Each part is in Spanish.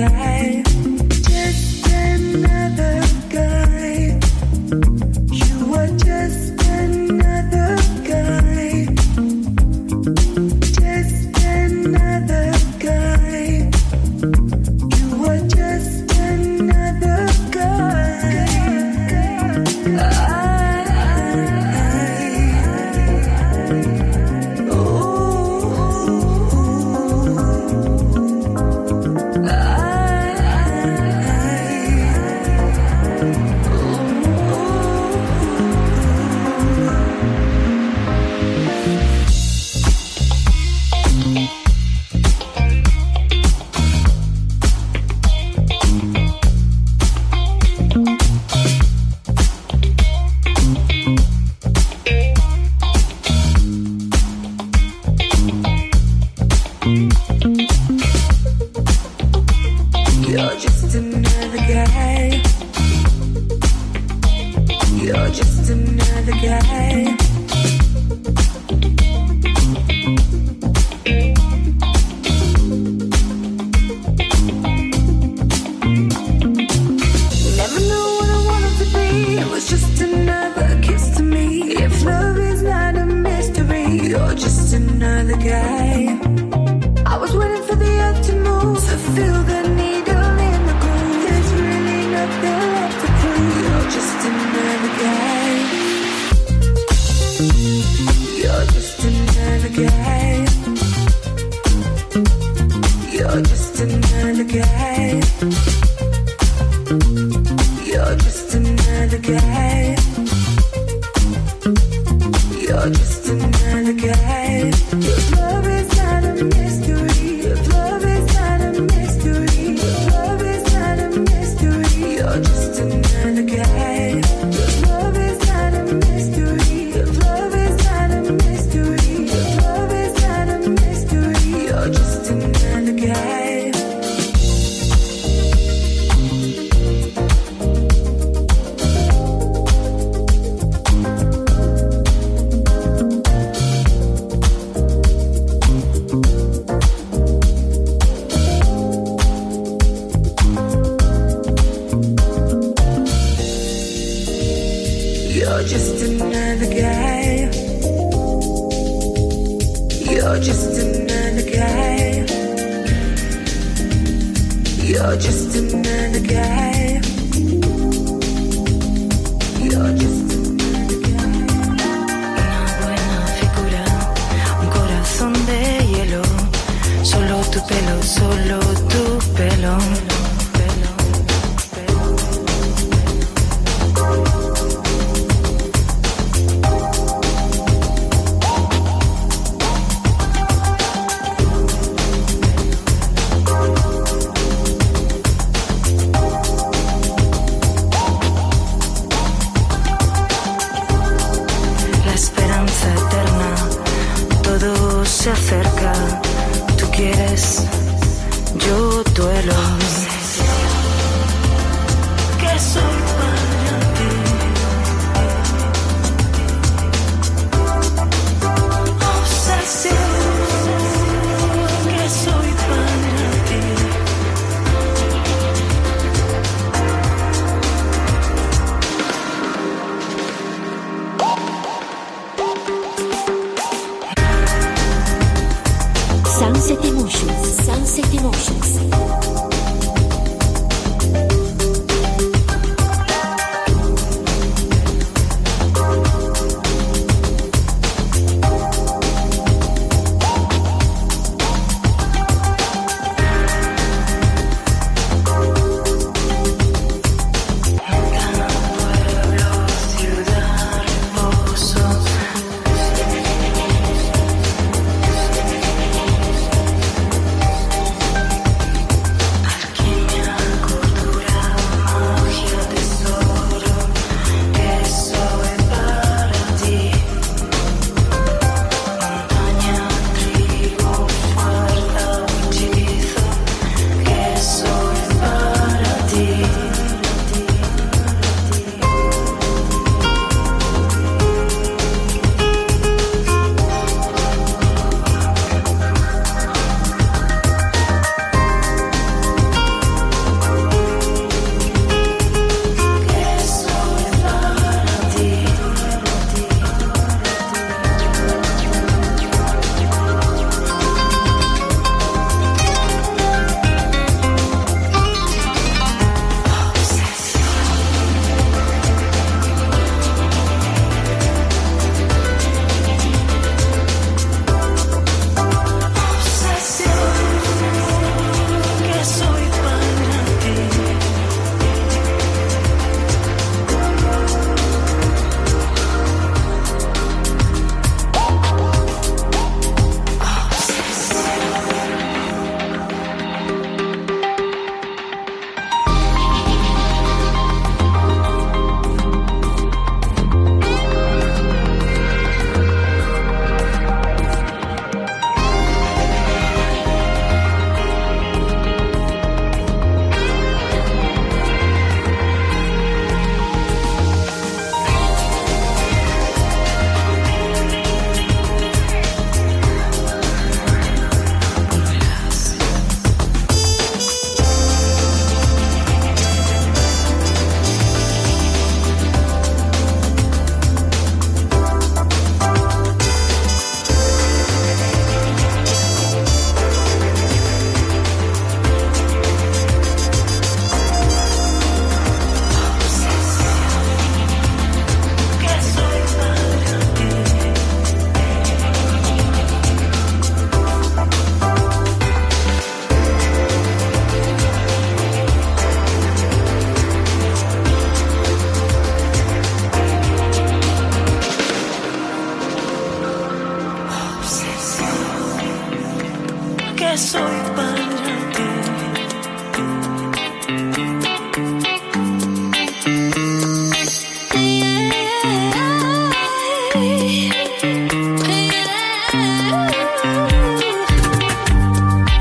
like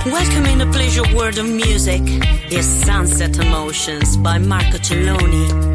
Welcome in pleasure world of music Sunset Emotions by Marco Celloni.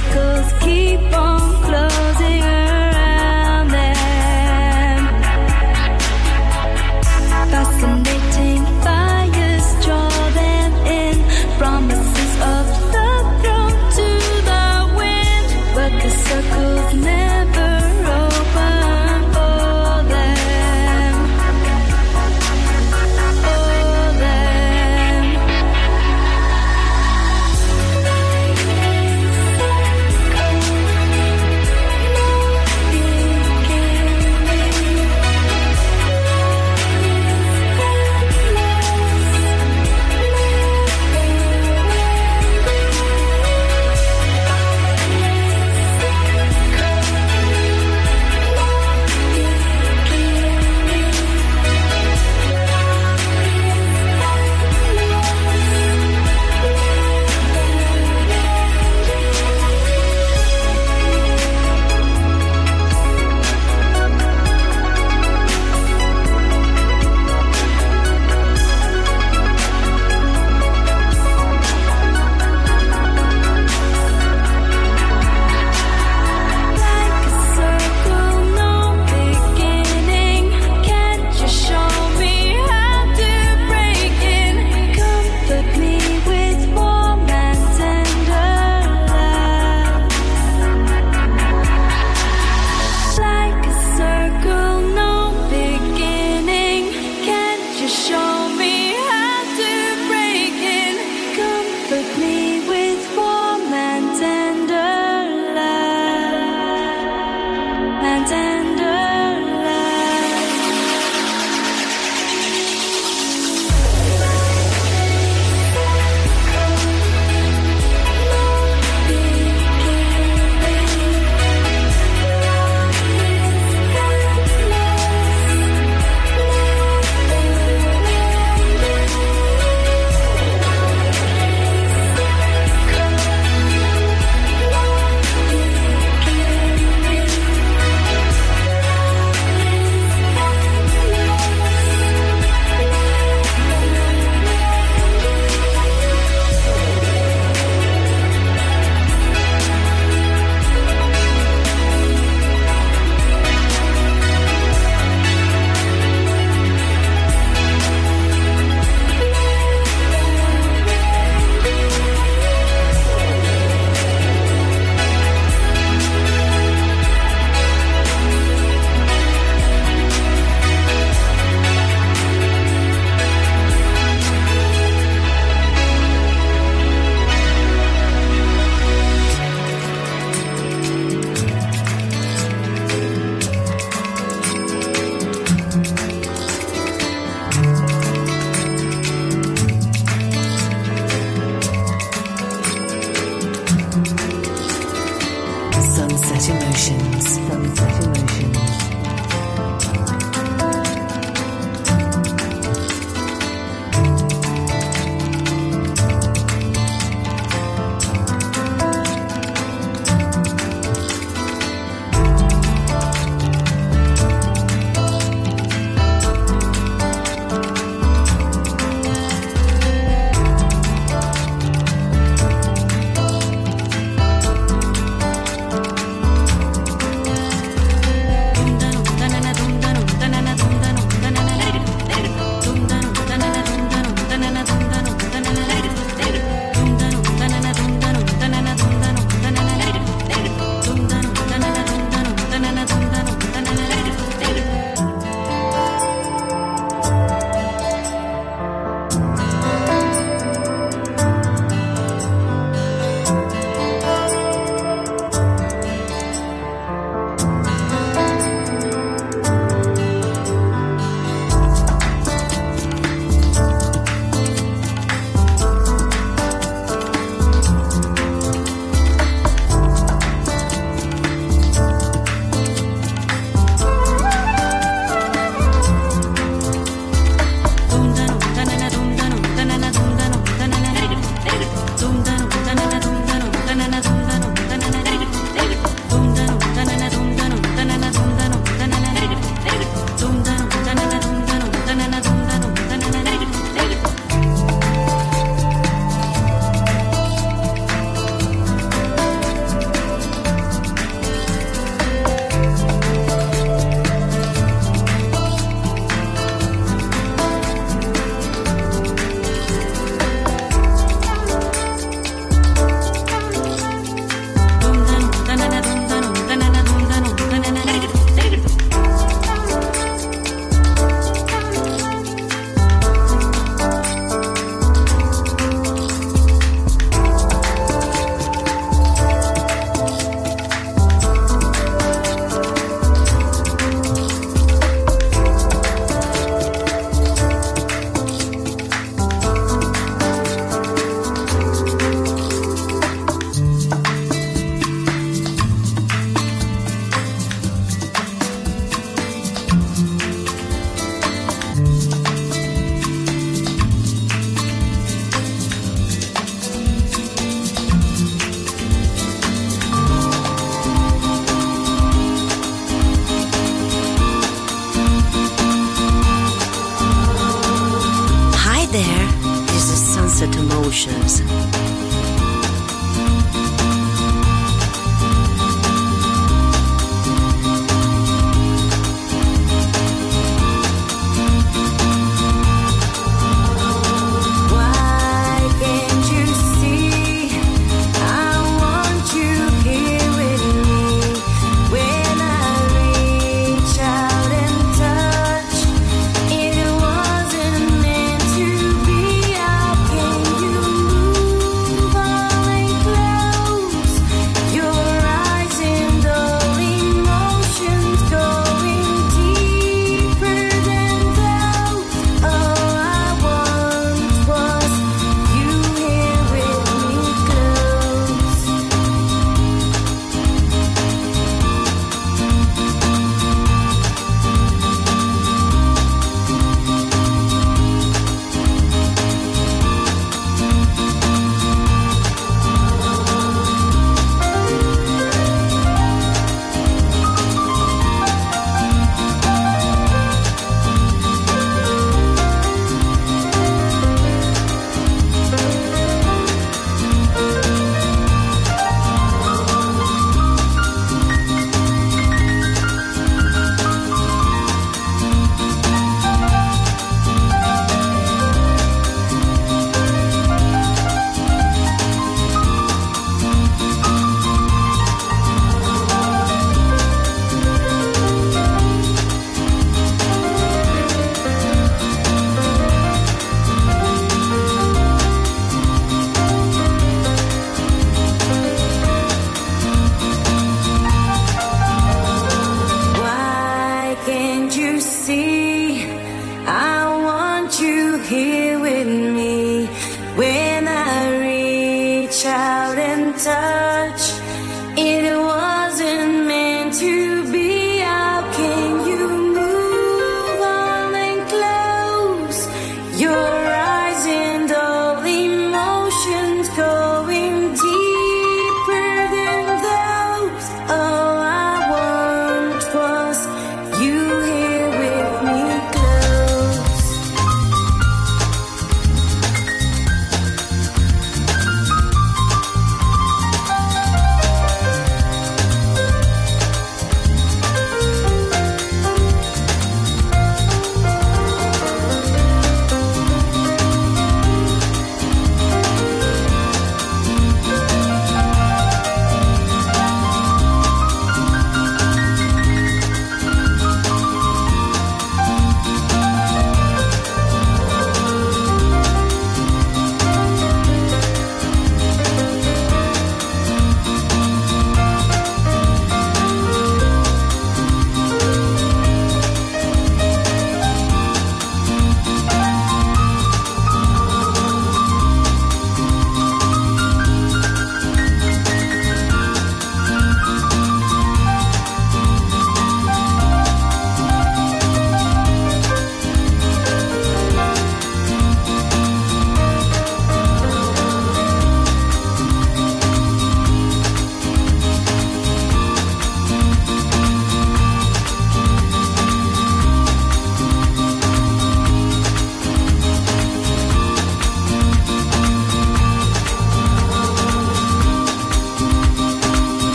circles keep on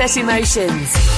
Sunset Emotions.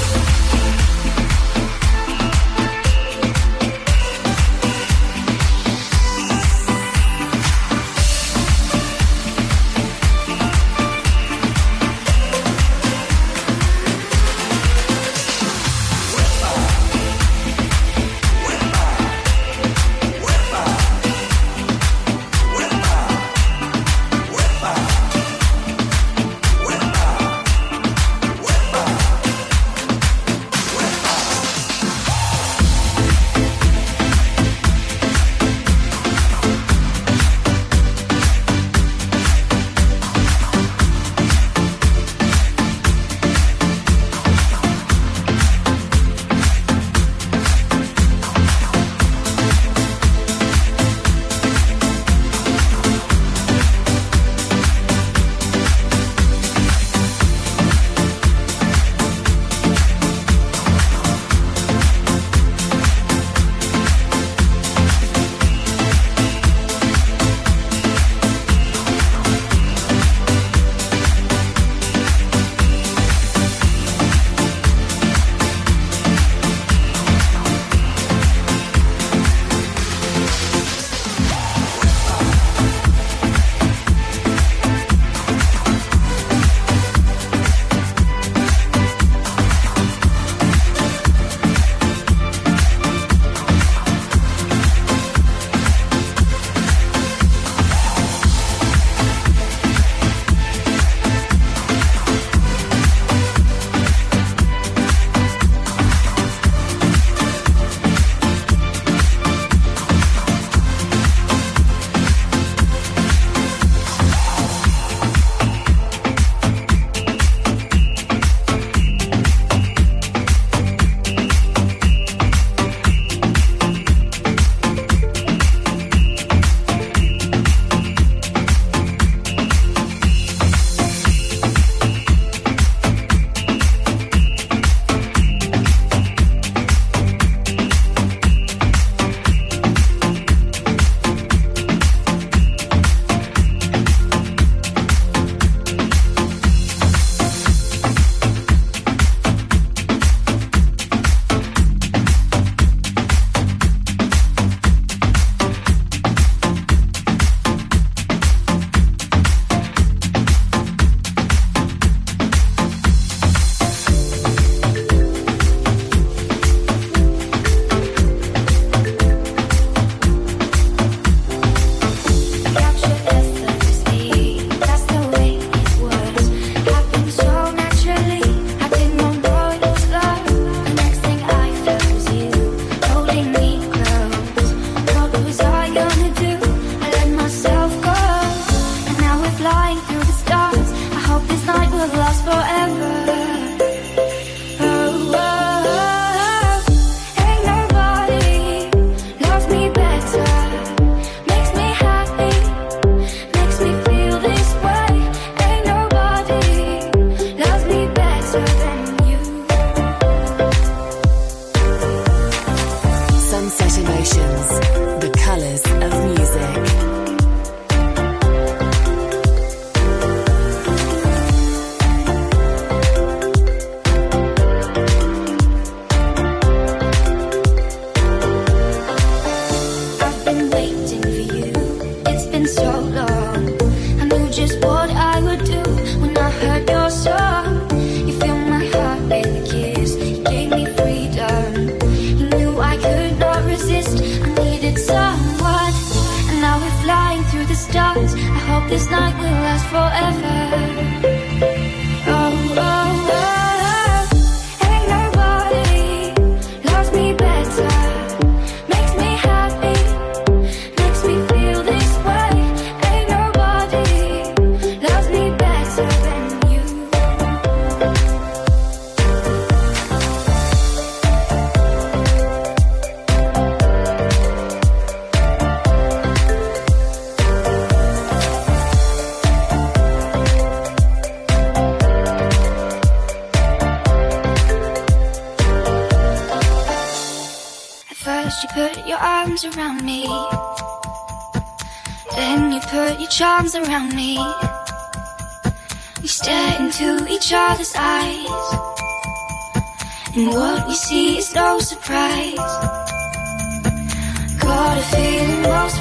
would last forever.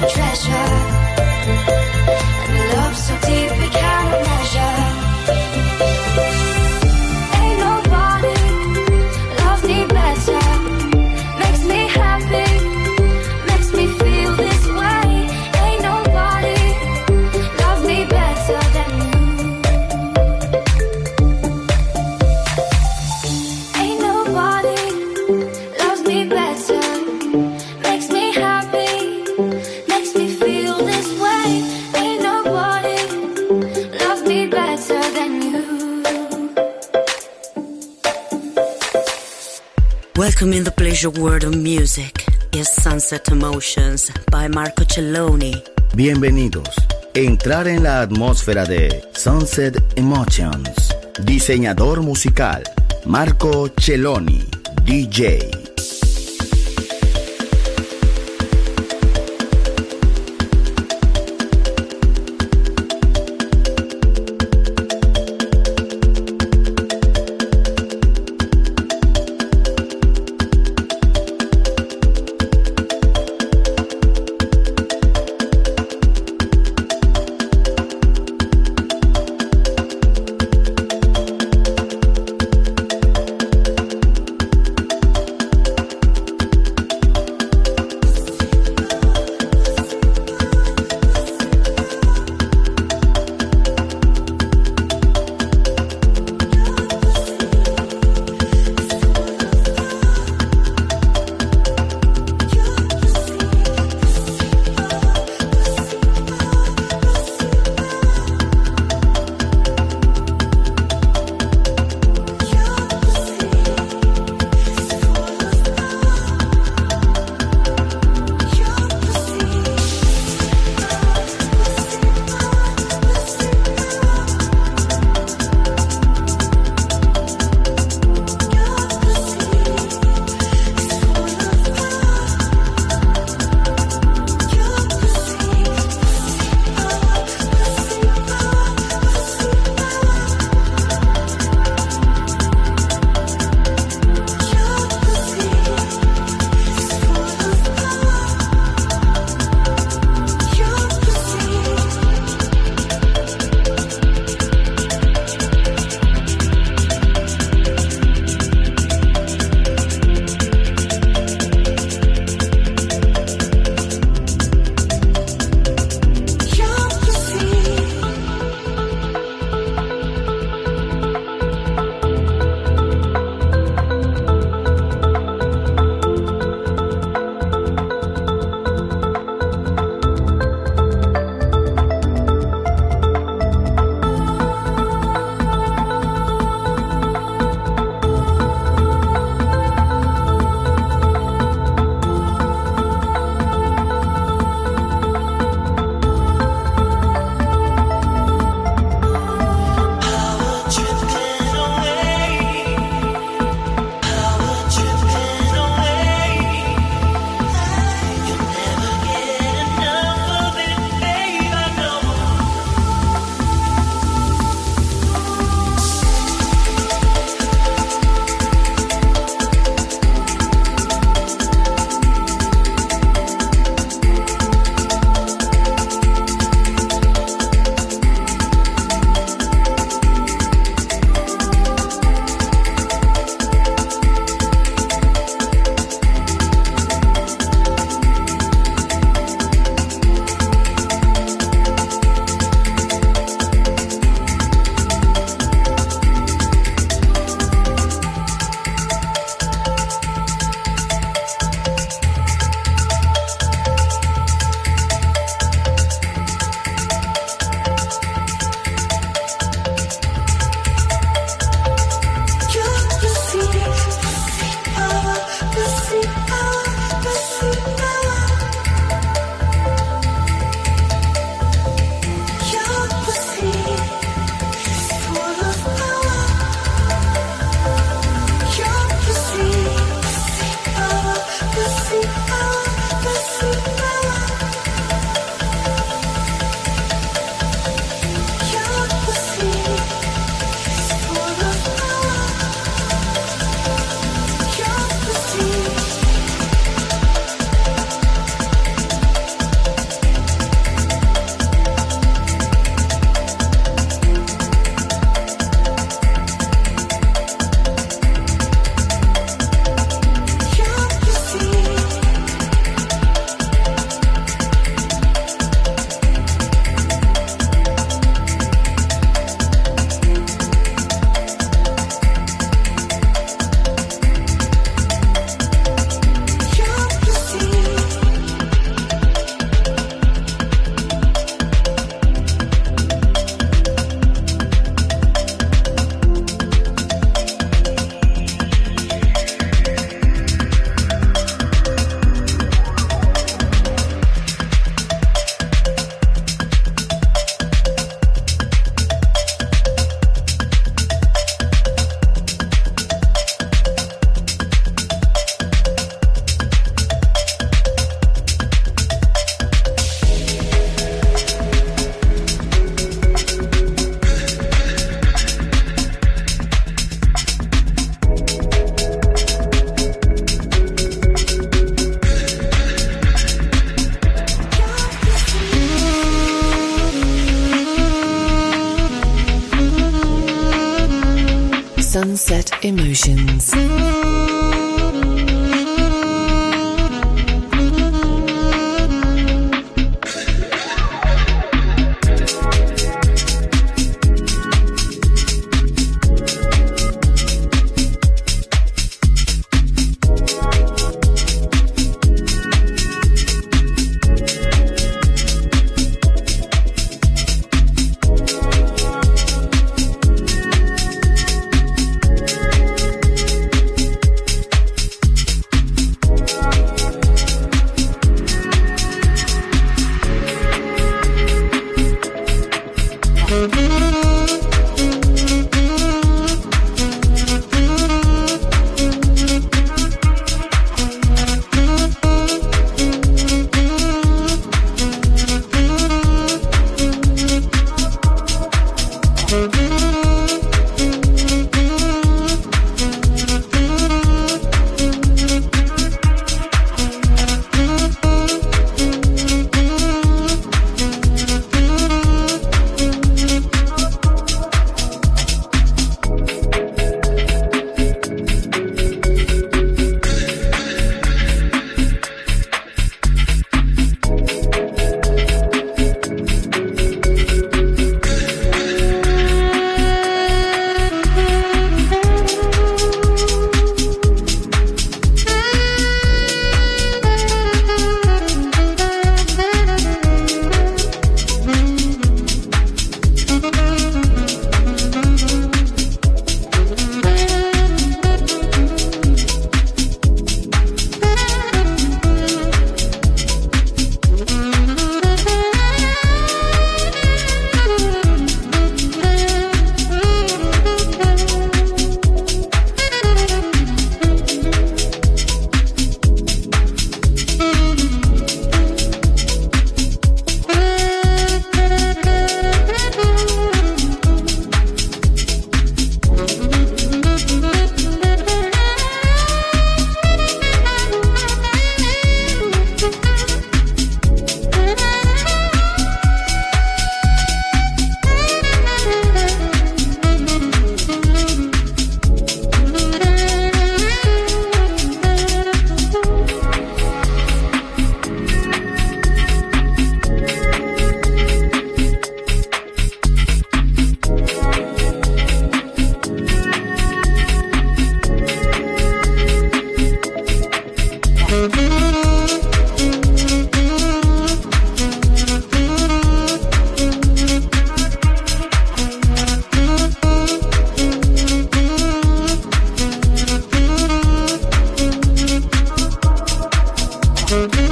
treasure. your world of music is Sunset Emotions by Marco Celloni. Bienvenidos. Entrar en la atmósfera de Sunset Emotions. Diseñador musical Marco Celloni, DJ. Mm-hmm.